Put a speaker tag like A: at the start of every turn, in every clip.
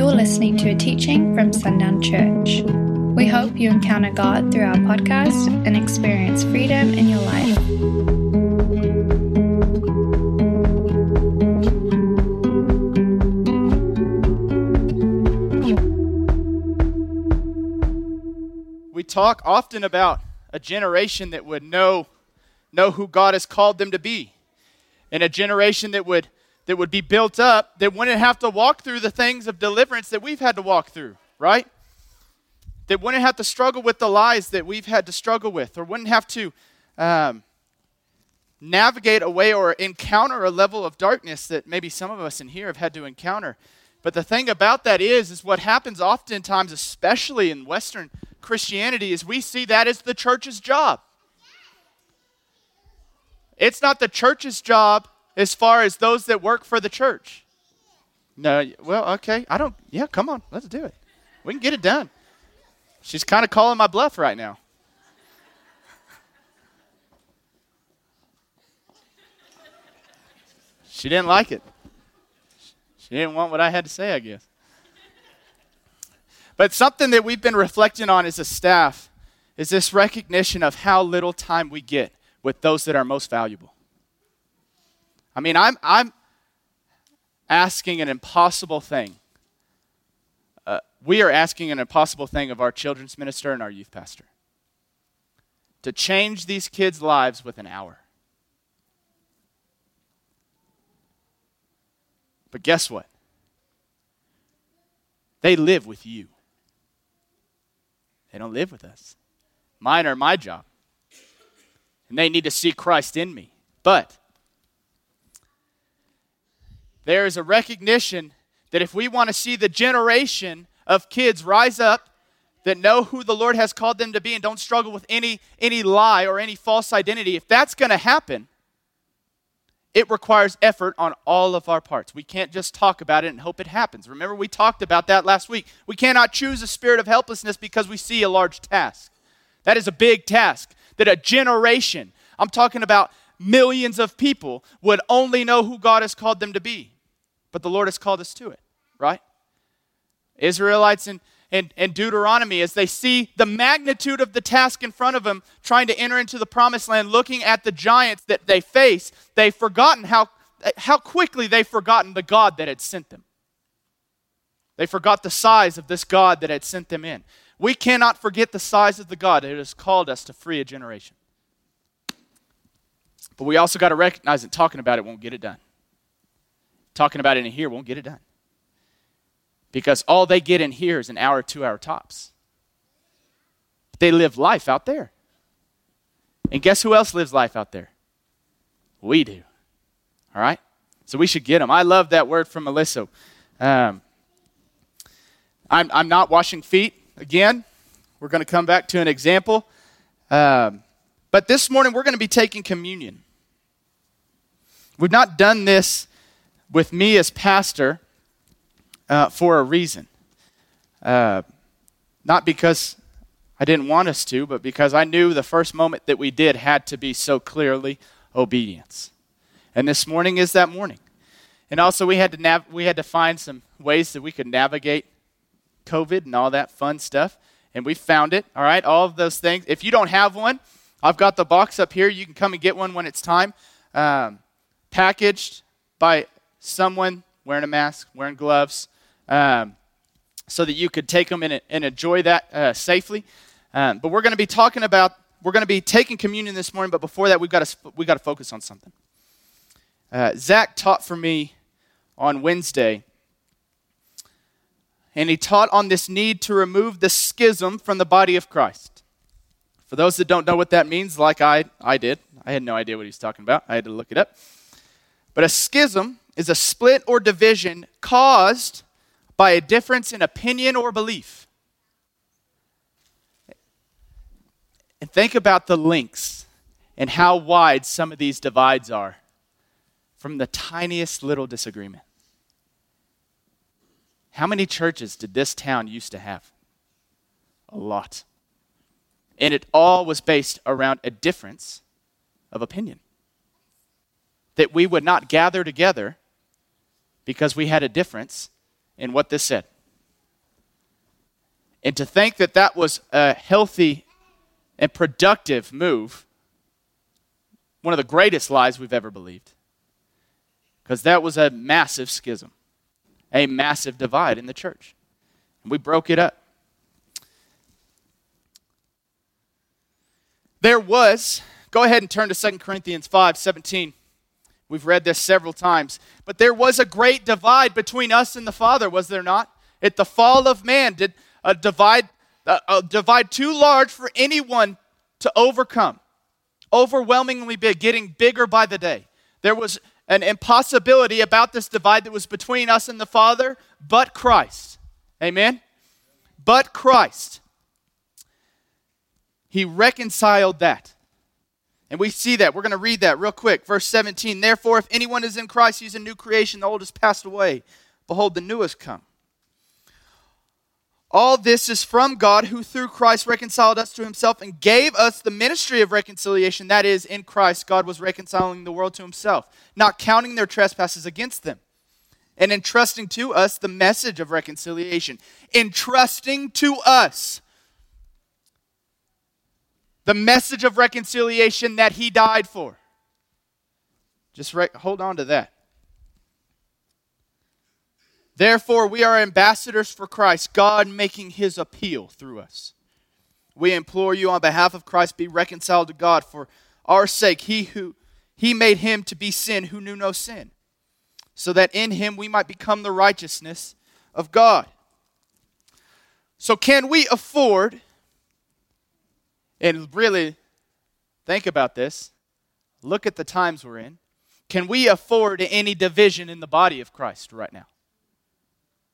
A: You're listening to a teaching from Sundown Church. We hope you encounter God through our podcast and experience freedom in your life.
B: We talk often about a generation that would know, know who God has called them to be, and a generation that would, that would be built up that wouldn't have to walk through the things of deliverance that we've had to walk through, right? That wouldn't have to struggle with the lies that we've had to struggle with, or wouldn't have to um, navigate away or encounter a level of darkness that maybe some of us in here have had to encounter. But the thing about that is, is what happens oftentimes, especially in Western Christianity, is we see that as the church's job. It's not the church's job as far as those that work for the church. No, well, okay. I don't, yeah, come on, let's do it. We can get it done. She's kind of calling my bluff right now. She didn't like it. She didn't want what I had to say, I guess. But something that we've been reflecting on as a staff is this recognition of how little time we get with those that are most valuable. I mean, I'm, I'm asking an impossible thing. Uh, we are asking an impossible thing of our children's minister and our youth pastor to change these kids' lives with an hour. But guess what? They live with you. They don't live with us. Mine are my job. And they need to see Christ in me. But there is a recognition that if we want to see the generation of kids rise up that know who the Lord has called them to be and don't struggle with any, any lie or any false identity, if that's going to happen, it requires effort on all of our parts. We can't just talk about it and hope it happens. Remember, we talked about that last week. We cannot choose a spirit of helplessness because we see a large task. That is a big task. That a generation, I'm talking about millions of people, would only know who God has called them to be. But the Lord has called us to it, right? Israelites in, in, in Deuteronomy, as they see the magnitude of the task in front of them, trying to enter into the promised land, looking at the giants that they face, they've forgotten how, how quickly they've forgotten the God that had sent them. They forgot the size of this God that had sent them in. We cannot forget the size of the God that has called us to free a generation. But we also got to recognize that talking about it won't get it done. Talking about it in here won't get it done. Because all they get in here is an hour, two hour tops. But They live life out there. And guess who else lives life out there? We do. All right? So we should get them. I love that word from Melissa. Um, I'm, I'm not washing feet again. We're going to come back to an example. Um, but this morning, we're going to be taking communion. We've not done this with me as pastor uh, for a reason. Uh, not because I didn't want us to, but because I knew the first moment that we did had to be so clearly obedience. And this morning is that morning. And also, we had to nav- we had to find some ways that we could navigate COVID and all that fun stuff. And we found it. All right, all of those things. If you don't have one, I've got the box up here. You can come and get one when it's time. Um, packaged by someone wearing a mask, wearing gloves, um, so that you could take them and, and enjoy that uh, safely. Um, but we're going to be talking about, we're going to be taking communion this morning, but before that, we've got to, we've got to focus on something. Uh, Zach taught for me on Wednesday, and he taught on this need to remove the schism from the body of Christ. For those that don't know what that means, like I, I did, I had no idea what he was talking about. I had to look it up. But a schism is a split or division caused by a difference in opinion or belief. And think about the links and how wide some of these divides are from the tiniest little disagreement. How many churches did this town used to have? A lot. And it all was based around a difference of opinion. That we would not gather together because we had a difference in what this said. And to think that that was a healthy and productive move, one of the greatest lies we've ever believed. Because that was a massive schism, a massive divide in the church. And we broke it up. There was, go ahead and turn to 2 Corinthians 5 17. We've read this several times. But there was a great divide between us and the Father, was there not? At the fall of man, did a divide, a divide too large for anyone to overcome? Overwhelmingly big, getting bigger by the day. There was an impossibility about this divide that was between us and the Father, but Christ. Amen? But Christ. He reconciled that. And we see that. We're going to read that real quick. Verse 17. Therefore, if anyone is in Christ, he's a new creation. The old has passed away. Behold, the new has come. All this is from God, who through Christ reconciled us to himself and gave us the ministry of reconciliation. That is, in Christ, God was reconciling the world to himself, not counting their trespasses against them, and entrusting to us the message of reconciliation. Entrusting to us the message of reconciliation that he died for. Just re- hold on to that. Therefore, we are ambassadors for Christ, God making his appeal through us. We implore you on behalf of Christ, be reconciled to God for our sake. He who he made him to be sin who knew no sin, so that in him we might become the righteousness of God. So, can we afford and really think about this. Look at the times we're in. Can we afford any division in the body of Christ right now?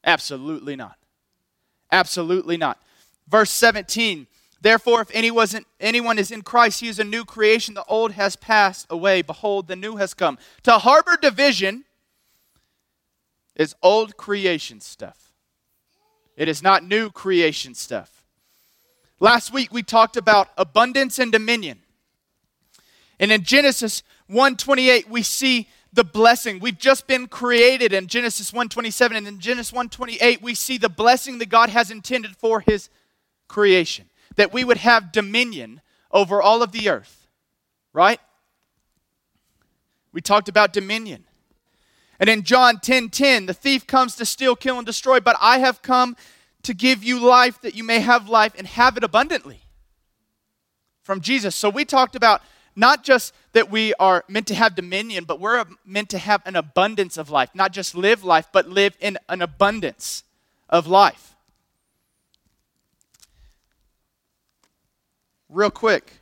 B: Absolutely not. Absolutely not. Verse 17 Therefore, if any wasn't, anyone is in Christ, he is a new creation. The old has passed away. Behold, the new has come. To harbor division is old creation stuff, it is not new creation stuff. Last week we talked about abundance and dominion. And in Genesis 1:28 we see the blessing. We've just been created in Genesis 1:27 and in Genesis 1:28 we see the blessing that God has intended for his creation. That we would have dominion over all of the earth. Right? We talked about dominion. And in John 10:10, 10, 10, the thief comes to steal, kill, and destroy, but I have come to give you life that you may have life and have it abundantly from Jesus. So we talked about not just that we are meant to have dominion, but we're meant to have an abundance of life. Not just live life, but live in an abundance of life. Real quick,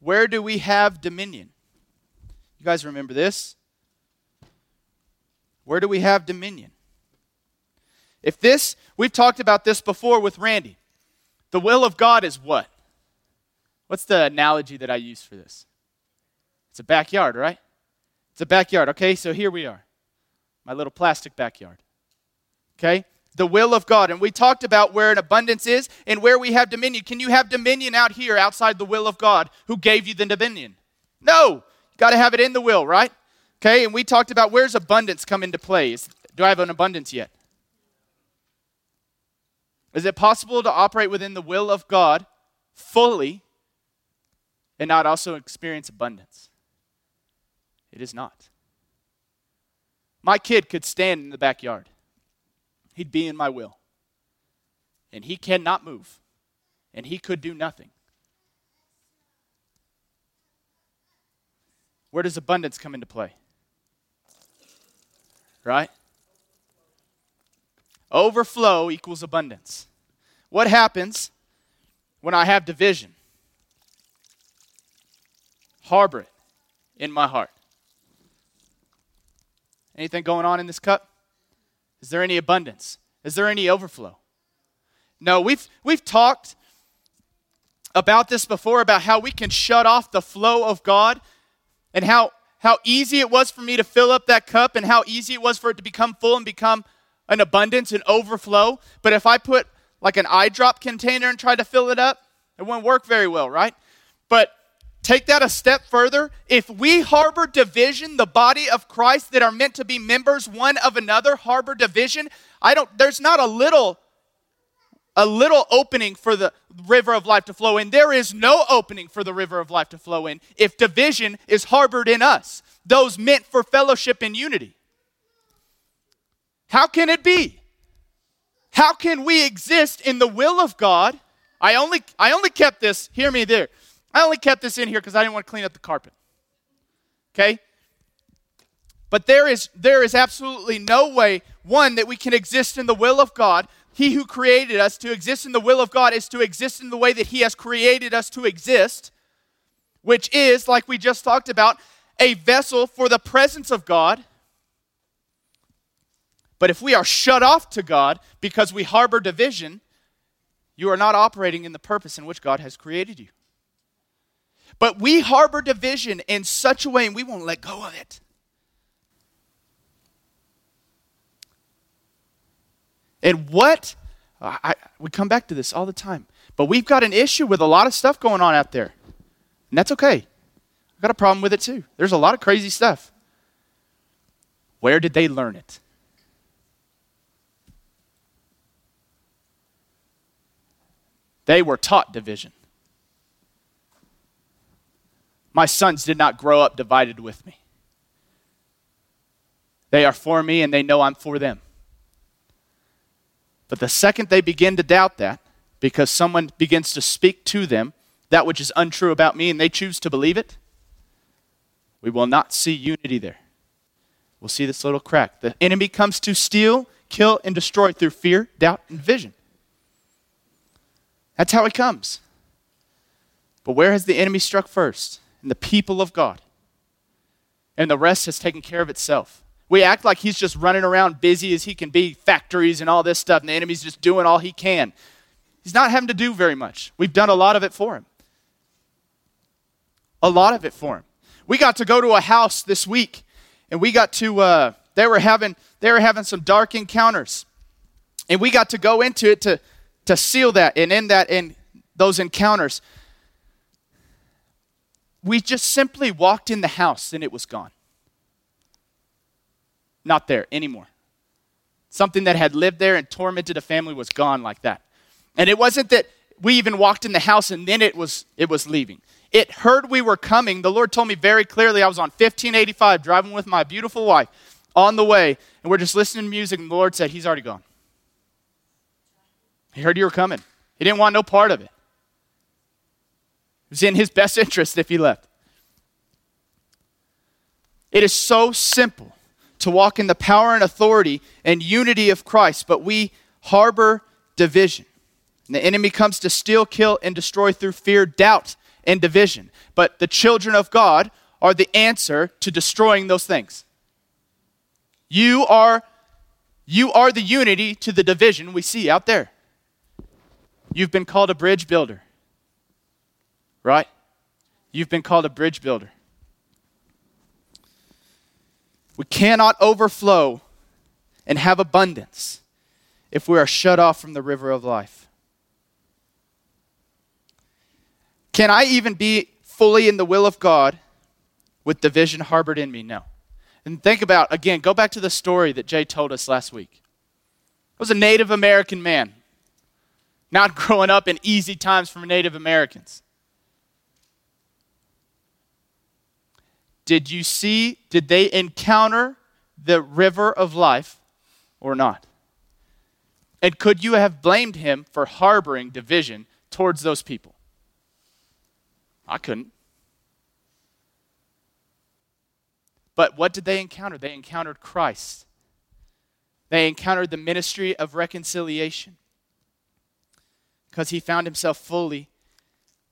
B: where do we have dominion? You guys remember this? Where do we have dominion? If this, we've talked about this before with Randy. The will of God is what? What's the analogy that I use for this? It's a backyard, right? It's a backyard. Okay, so here we are. My little plastic backyard. Okay? The will of God. And we talked about where an abundance is and where we have dominion. Can you have dominion out here outside the will of God who gave you the dominion? No. You got to have it in the will, right? Okay, and we talked about where's abundance come into play. Is, do I have an abundance yet? Is it possible to operate within the will of God fully and not also experience abundance? It is not. My kid could stand in the backyard, he'd be in my will. And he cannot move, and he could do nothing. Where does abundance come into play? Right? Overflow equals abundance. What happens when I have division? Harbor it in my heart. Anything going on in this cup? Is there any abundance? Is there any overflow? No, we've, we've talked about this before about how we can shut off the flow of God and how, how easy it was for me to fill up that cup and how easy it was for it to become full and become an abundance and overflow. But if I put like an eye drop container and try to fill it up, it wouldn't work very well, right? But take that a step further. If we harbor division, the body of Christ that are meant to be members one of another harbor division, I don't there's not a little a little opening for the river of life to flow in. There is no opening for the river of life to flow in if division is harbored in us, those meant for fellowship and unity. How can it be? How can we exist in the will of God? I only, I only kept this, hear me there. I only kept this in here because I didn't want to clean up the carpet. Okay? But there is, there is absolutely no way, one, that we can exist in the will of God. He who created us to exist in the will of God is to exist in the way that He has created us to exist, which is, like we just talked about, a vessel for the presence of God but if we are shut off to God because we harbor division, you are not operating in the purpose in which God has created you. But we harbor division in such a way and we won't let go of it. And what, I, we come back to this all the time, but we've got an issue with a lot of stuff going on out there. And that's okay. I've got a problem with it too. There's a lot of crazy stuff. Where did they learn it? They were taught division. My sons did not grow up divided with me. They are for me and they know I'm for them. But the second they begin to doubt that, because someone begins to speak to them that which is untrue about me and they choose to believe it, we will not see unity there. We'll see this little crack. The enemy comes to steal, kill, and destroy through fear, doubt, and vision. That's how it comes. But where has the enemy struck first? In the people of God. And the rest has taken care of itself. We act like he's just running around busy as he can be, factories and all this stuff, and the enemy's just doing all he can. He's not having to do very much. We've done a lot of it for him. A lot of it for him. We got to go to a house this week, and we got to. Uh, they were having they were having some dark encounters, and we got to go into it to to seal that and in that in those encounters we just simply walked in the house and it was gone. Not there anymore. Something that had lived there and tormented a family was gone like that. And it wasn't that we even walked in the house and then it was it was leaving. It heard we were coming. The lord told me very clearly i was on 1585 driving with my beautiful wife on the way and we're just listening to music and the lord said he's already gone he heard you were coming. He didn't want no part of it. It was in his best interest if he left. It is so simple to walk in the power and authority and unity of Christ, but we harbor division. And the enemy comes to steal, kill, and destroy through fear, doubt, and division. But the children of God are the answer to destroying those things. You are, you are the unity to the division we see out there. You've been called a bridge builder, right? You've been called a bridge builder. We cannot overflow and have abundance if we are shut off from the river of life. Can I even be fully in the will of God with division harbored in me? No. And think about, again, go back to the story that Jay told us last week. It was a Native American man not growing up in easy times for Native Americans. Did you see, did they encounter the river of life or not? And could you have blamed him for harboring division towards those people? I couldn't. But what did they encounter? They encountered Christ. They encountered the ministry of reconciliation because he found himself fully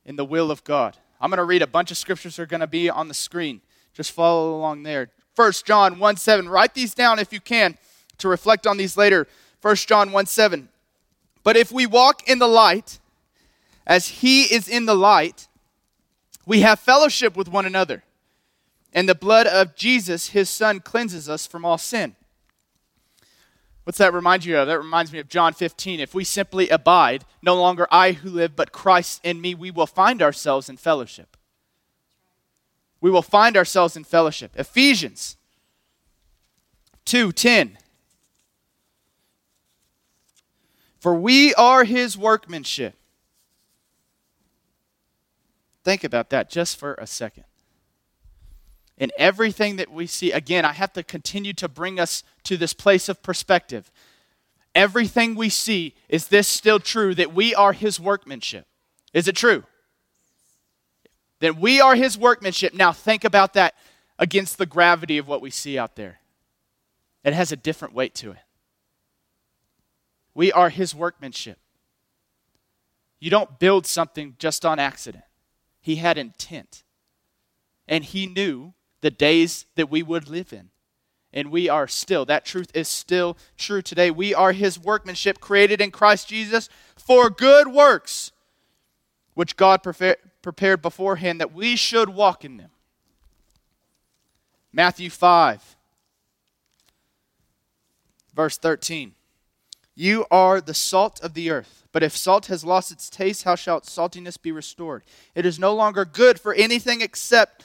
B: in the will of God. I'm going to read a bunch of scriptures that are going to be on the screen. Just follow along there. 1 John 1 7. Write these down if you can to reflect on these later. 1 John 1 7. But if we walk in the light, as he is in the light, we have fellowship with one another. And the blood of Jesus, his son, cleanses us from all sin. What's that remind you of? That reminds me of John 15. If we simply abide, no longer I who live, but Christ in me, we will find ourselves in fellowship. We will find ourselves in fellowship. Ephesians 2:10. For we are his workmanship. Think about that just for a second. In everything that we see, again, I have to continue to bring us to this place of perspective. Everything we see, is this still true that we are his workmanship? Is it true? That we are his workmanship. Now, think about that against the gravity of what we see out there. It has a different weight to it. We are his workmanship. You don't build something just on accident. He had intent. And he knew the days that we would live in. And we are still, that truth is still true today. We are his workmanship created in Christ Jesus for good works, which God prepared beforehand that we should walk in them. Matthew 5, verse 13. You are the salt of the earth. But if salt has lost its taste, how shall its saltiness be restored? It is no longer good for anything except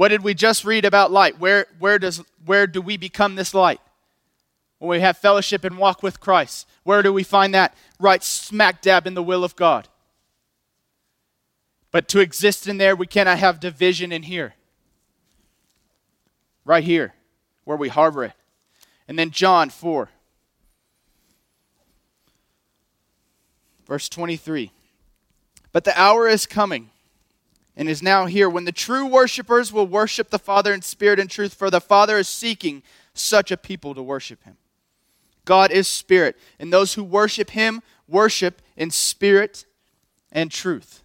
B: What did we just read about light? Where, where, does, where do we become this light? When we have fellowship and walk with Christ. Where do we find that? Right smack dab in the will of God. But to exist in there, we cannot have division in here. Right here, where we harbor it. And then John 4. Verse 23. But the hour is coming and is now here when the true worshipers will worship the Father in spirit and truth, for the Father is seeking such a people to worship him. God is spirit, and those who worship him worship in spirit and truth.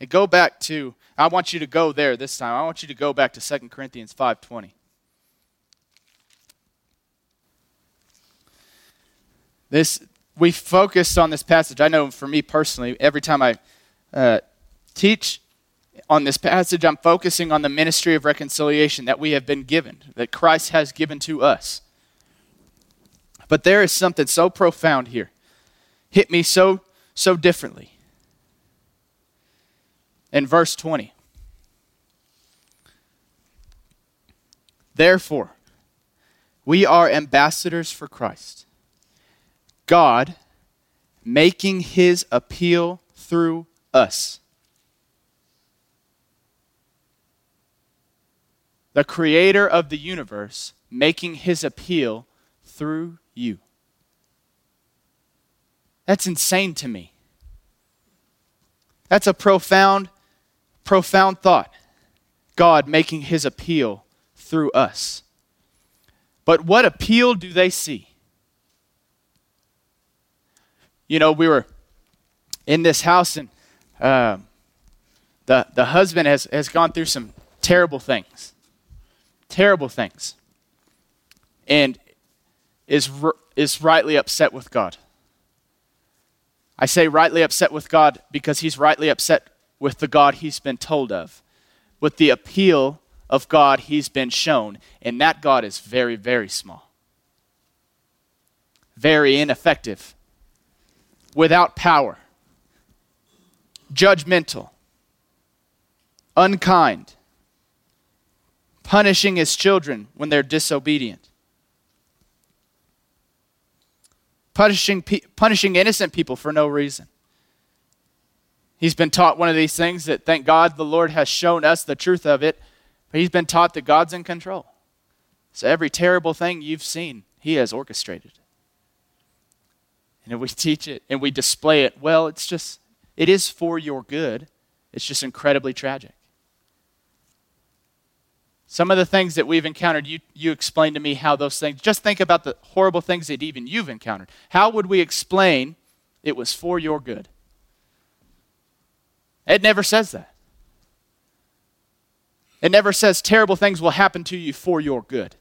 B: And go back to, I want you to go there this time. I want you to go back to 2 Corinthians 5.20. This, we focused on this passage. I know for me personally, every time I uh, teach on this passage, I'm focusing on the ministry of reconciliation that we have been given, that Christ has given to us. But there is something so profound here, hit me so so differently. In verse 20. Therefore, we are ambassadors for Christ God making his appeal through us. The creator of the universe making his appeal through you. That's insane to me. That's a profound, profound thought. God making his appeal through us. But what appeal do they see? You know, we were in this house and uh, the, the husband has, has gone through some terrible things. Terrible things. And is, is rightly upset with God. I say rightly upset with God because he's rightly upset with the God he's been told of, with the appeal of God he's been shown. And that God is very, very small, very ineffective without power, judgmental, unkind, punishing his children when they're disobedient, punishing, punishing innocent people for no reason. He's been taught one of these things that, thank God, the Lord has shown us the truth of it, but he's been taught that God's in control. So every terrible thing you've seen, he has orchestrated and we teach it and we display it, well, it's just, it is for your good. It's just incredibly tragic. Some of the things that we've encountered, you, you explained to me how those things, just think about the horrible things that even you've encountered. How would we explain it was for your good? It never says that. It never says terrible things will happen to you for your good.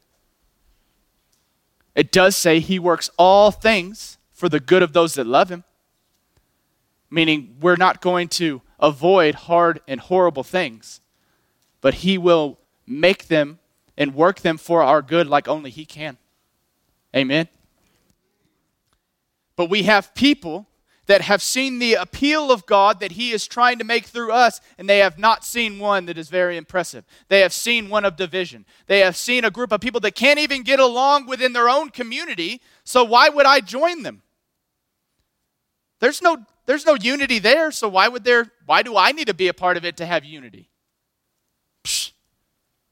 B: It does say he works all things for the good of those that love him. meaning we're not going to avoid hard and horrible things, but He will make them and work them for our good like only He can. Amen. But we have people that have seen the appeal of God that He is trying to make through us, and they have not seen one that is very impressive. They have seen one of division. They have seen a group of people that can't even get along within their own community, so why would I join them? There's no, there's no unity there, so why would there why do I need to be a part of it to have unity? Psh,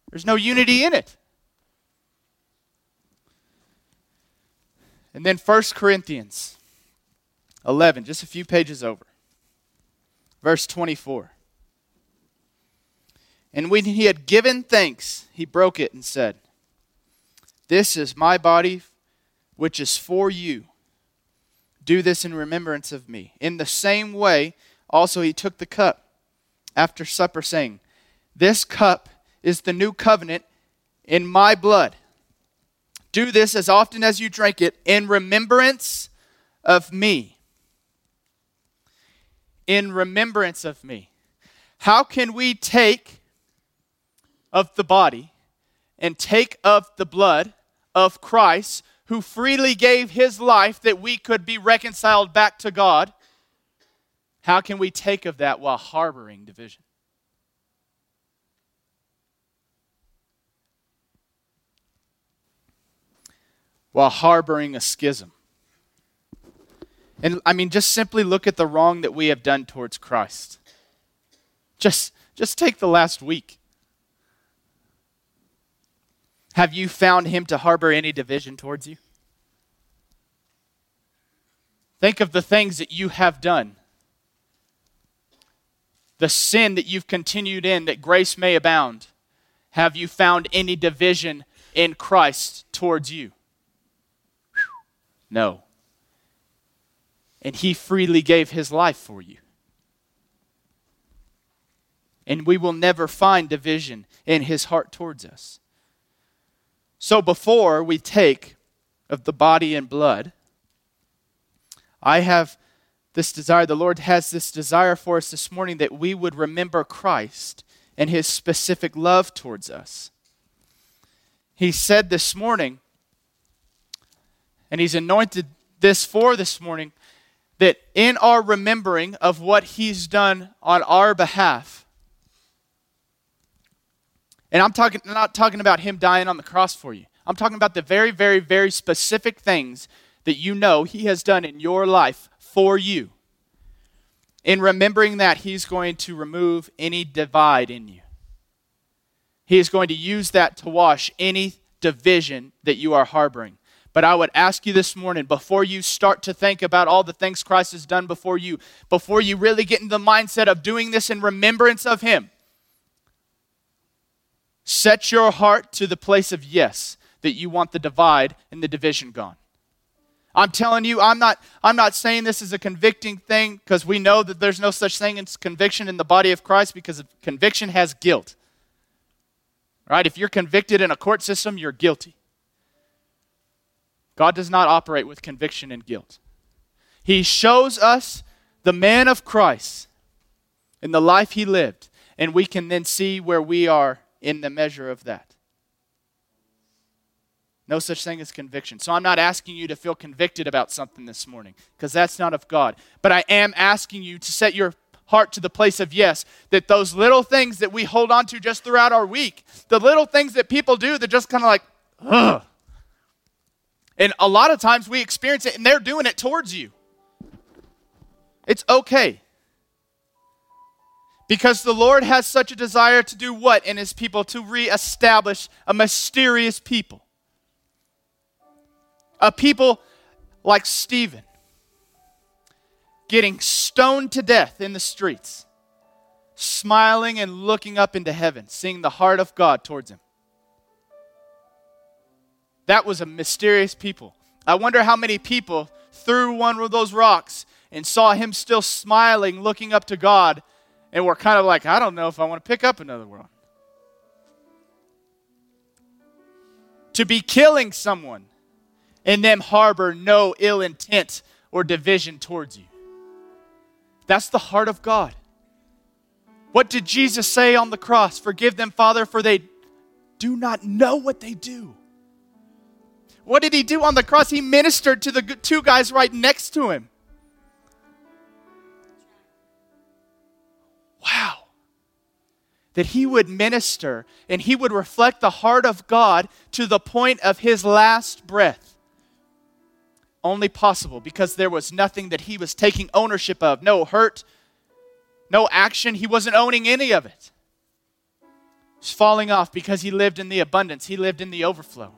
B: there's no unity in it. And then 1 Corinthians 11, just a few pages over. Verse 24. And when he had given thanks, he broke it and said, This is my body, which is for you. Do this in remembrance of me. In the same way, also he took the cup after supper, saying, This cup is the new covenant in my blood. Do this as often as you drink it in remembrance of me in remembrance of me. How can we take of the body and take of the blood of Christ, who freely gave his life that we could be reconciled back to God? How can we take of that while harboring division? While harboring a schism. And I mean, just simply look at the wrong that we have done towards Christ. Just, just take the last week. Have you found him to harbor any division towards you? Think of the things that you have done, the sin that you've continued in, that grace may abound. Have you found any division in Christ towards you? No and he freely gave his life for you. And we will never find division in his heart towards us. So before we take of the body and blood, I have this desire, the Lord has this desire for us this morning that we would remember Christ and his specific love towards us. He said this morning, and he's anointed this for this morning that in our remembering of what he's done on our behalf, and I'm talking not talking about him dying on the cross for you. I'm talking about the very, very, very specific things that you know he has done in your life for you. In remembering that, he's going to remove any divide in you. He is going to use that to wash any division that you are harboring. But I would ask you this morning, before you start to think about all the things Christ has done before you, before you really get into the mindset of doing this in remembrance of Him, set your heart to the place of yes, that you want the divide and the division gone. I'm telling you, I'm not, I'm not saying this is a convicting thing because we know that there's no such thing as conviction in the body of Christ because conviction has guilt. Right? If you're convicted in a court system, you're guilty. God does not operate with conviction and guilt. He shows us the man of Christ in the life he lived, and we can then see where we are in the measure of that. No such thing as conviction. So I'm not asking you to feel convicted about something this morning because that's not of God. But I am asking you to set your heart to the place of yes, that those little things that we hold on to just throughout our week, the little things that people do that just kind of like, ugh, and a lot of times we experience it and they're doing it towards you. It's okay. Because the Lord has such a desire to do what in his people? To reestablish a mysterious people. A people like Stephen getting stoned to death in the streets, smiling and looking up into heaven, seeing the heart of God towards him. That was a mysterious people. I wonder how many people threw one of those rocks and saw him still smiling, looking up to God, and were kind of like, I don't know if I want to pick up another one. To be killing someone and them harbor no ill intent or division towards you. That's the heart of God. What did Jesus say on the cross? Forgive them, Father, for they do not know what they do. What did he do on the cross? He ministered to the two guys right next to him. Wow. That he would minister and he would reflect the heart of God to the point of his last breath. Only possible because there was nothing that he was taking ownership of. No hurt, no action. He wasn't owning any of it. It's falling off because he lived in the abundance, he lived in the overflow.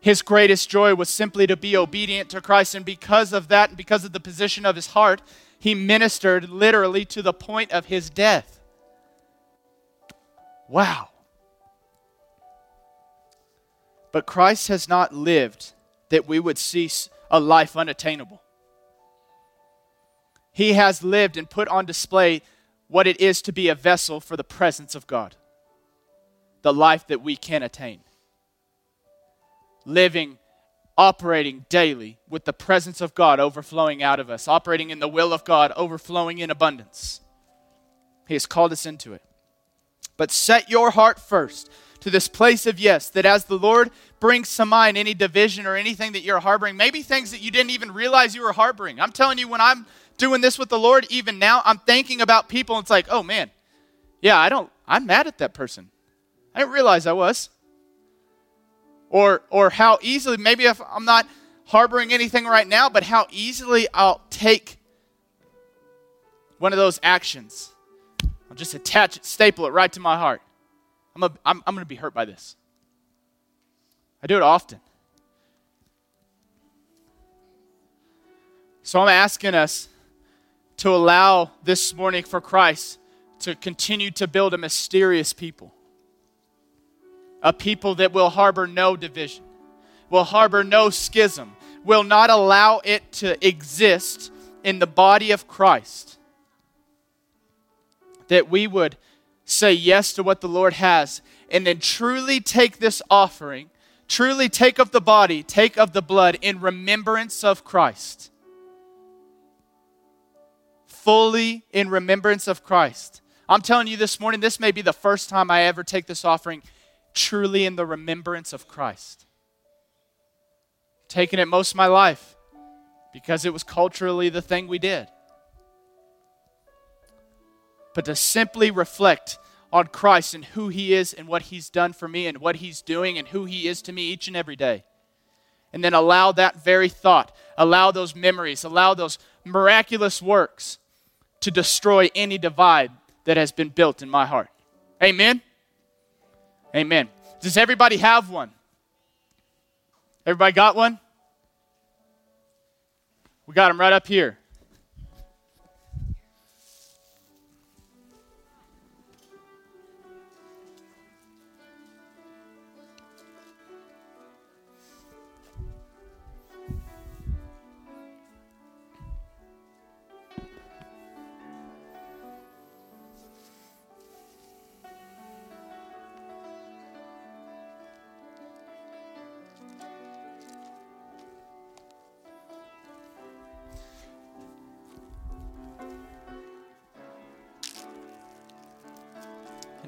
B: His greatest joy was simply to be obedient to Christ, and because of that, and because of the position of his heart, he ministered literally to the point of his death. Wow. But Christ has not lived that we would cease a life unattainable. He has lived and put on display what it is to be a vessel for the presence of God, the life that we can attain. Living, operating daily with the presence of God overflowing out of us, operating in the will of God, overflowing in abundance. He has called us into it. But set your heart first to this place of yes, that as the Lord brings to mind any division or anything that you're harboring, maybe things that you didn't even realize you were harboring. I'm telling you, when I'm doing this with the Lord, even now, I'm thinking about people, and it's like, oh man, yeah, I don't, I'm mad at that person. I didn't realize I was. Or, or how easily, maybe if I'm not harboring anything right now, but how easily I'll take one of those actions. I'll just attach it, staple it right to my heart. I'm, a, I'm, I'm going to be hurt by this. I do it often. So I'm asking us to allow this morning for Christ to continue to build a mysterious people. A people that will harbor no division, will harbor no schism, will not allow it to exist in the body of Christ. That we would say yes to what the Lord has, and then truly take this offering, truly take of the body, take of the blood in remembrance of Christ. Fully in remembrance of Christ. I'm telling you this morning, this may be the first time I ever take this offering truly in the remembrance of Christ. Taking it most of my life because it was culturally the thing we did but to simply reflect on Christ and who He is and what He's done for me and what He's doing and who He is to me each and every day. And then allow that very thought, allow those memories, allow those miraculous works to destroy any divide that has been built in my heart. Amen? Amen. Does everybody have one? Everybody got one? We got them right up here.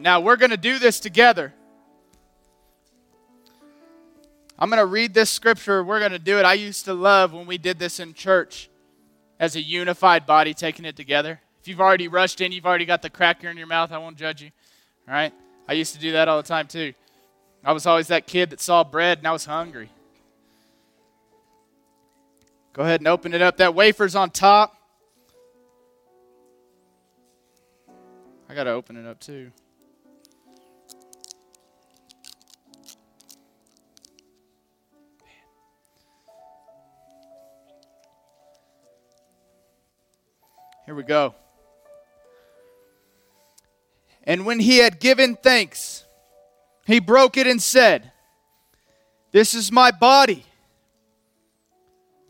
B: Now, we're going to do this together. I'm going to read this scripture. We're going to do it. I used to love when we did this in church as a unified body, taking it together. If you've already rushed in, you've already got the cracker in your mouth, I won't judge you. All right? I used to do that all the time too. I was always that kid that saw bread and I was hungry. Go ahead and open it up. That wafer's on top. I got to open it up too. Here we go. And when he had given thanks, he broke it and said, This is my body,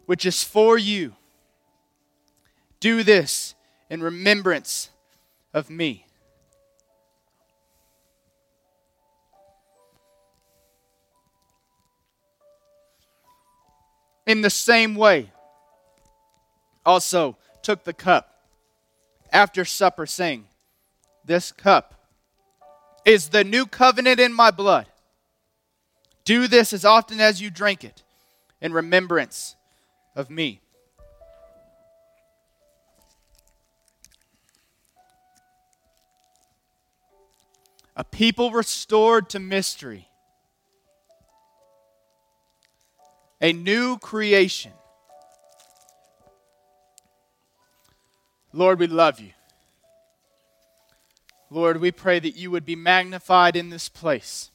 B: which is for you. Do this in remembrance of me. In the same way, also, took the cup after supper, saying, This cup is the new covenant in my blood. Do this as often as you drink it in remembrance of me. A people restored to mystery. A new creation. Lord, we love you. Lord, we pray that you would be magnified in this place.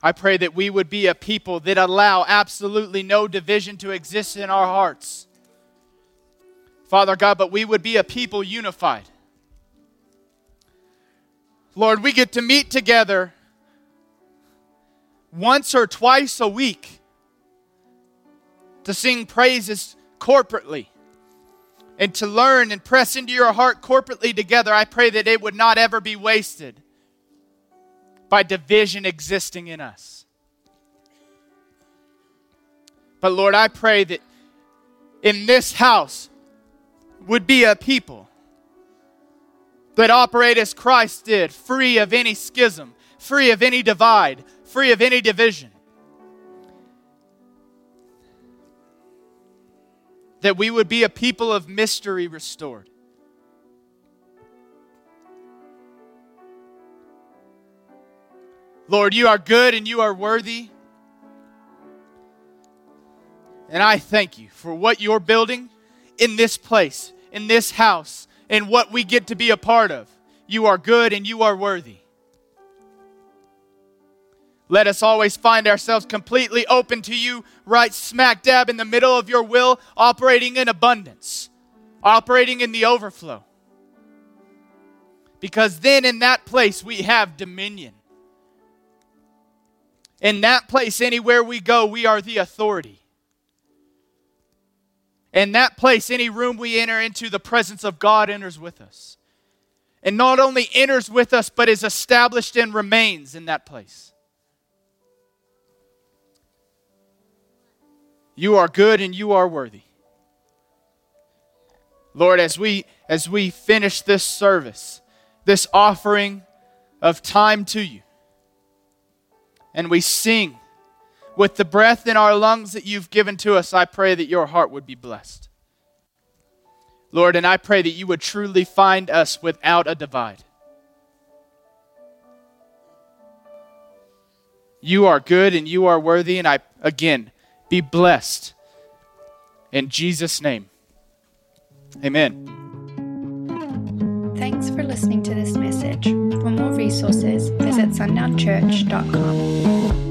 B: I pray that we would be a people that allow absolutely no division to exist in our hearts. Father God, but we would be a people unified. Lord, we get to meet together once or twice a week to sing praises corporately and to learn and press into your heart corporately together. I pray that it would not ever be wasted by division existing in us. But Lord, I pray that in this house would be a people that operate as Christ did, free of any schism, free of any divide, free of any division. That we would be a people of mystery restored. Lord, you are good and you are worthy. And I thank you for what you're building in this place, in this house, and what we get to be a part of. You are good and you are worthy. Let us always find ourselves completely open to you, right smack dab in the middle of your will, operating in abundance, operating in the overflow. Because then in that place we have dominion. In that place, anywhere we go, we are the authority. In that place, any room we enter into, the presence of God enters with us. And not only enters with us, but is established and remains in that place. You are good and you are worthy. Lord, as we as we finish this service, this offering of time to you, and we sing with the breath in our lungs that you've given to us, I pray that your heart would be blessed. Lord, and I pray that you would truly find us without a divide. You are good and you are worthy, and I, again, be blessed. In Jesus' name, amen.
A: Thanks for listening to this message. For more resources, visit sundownchurch.com.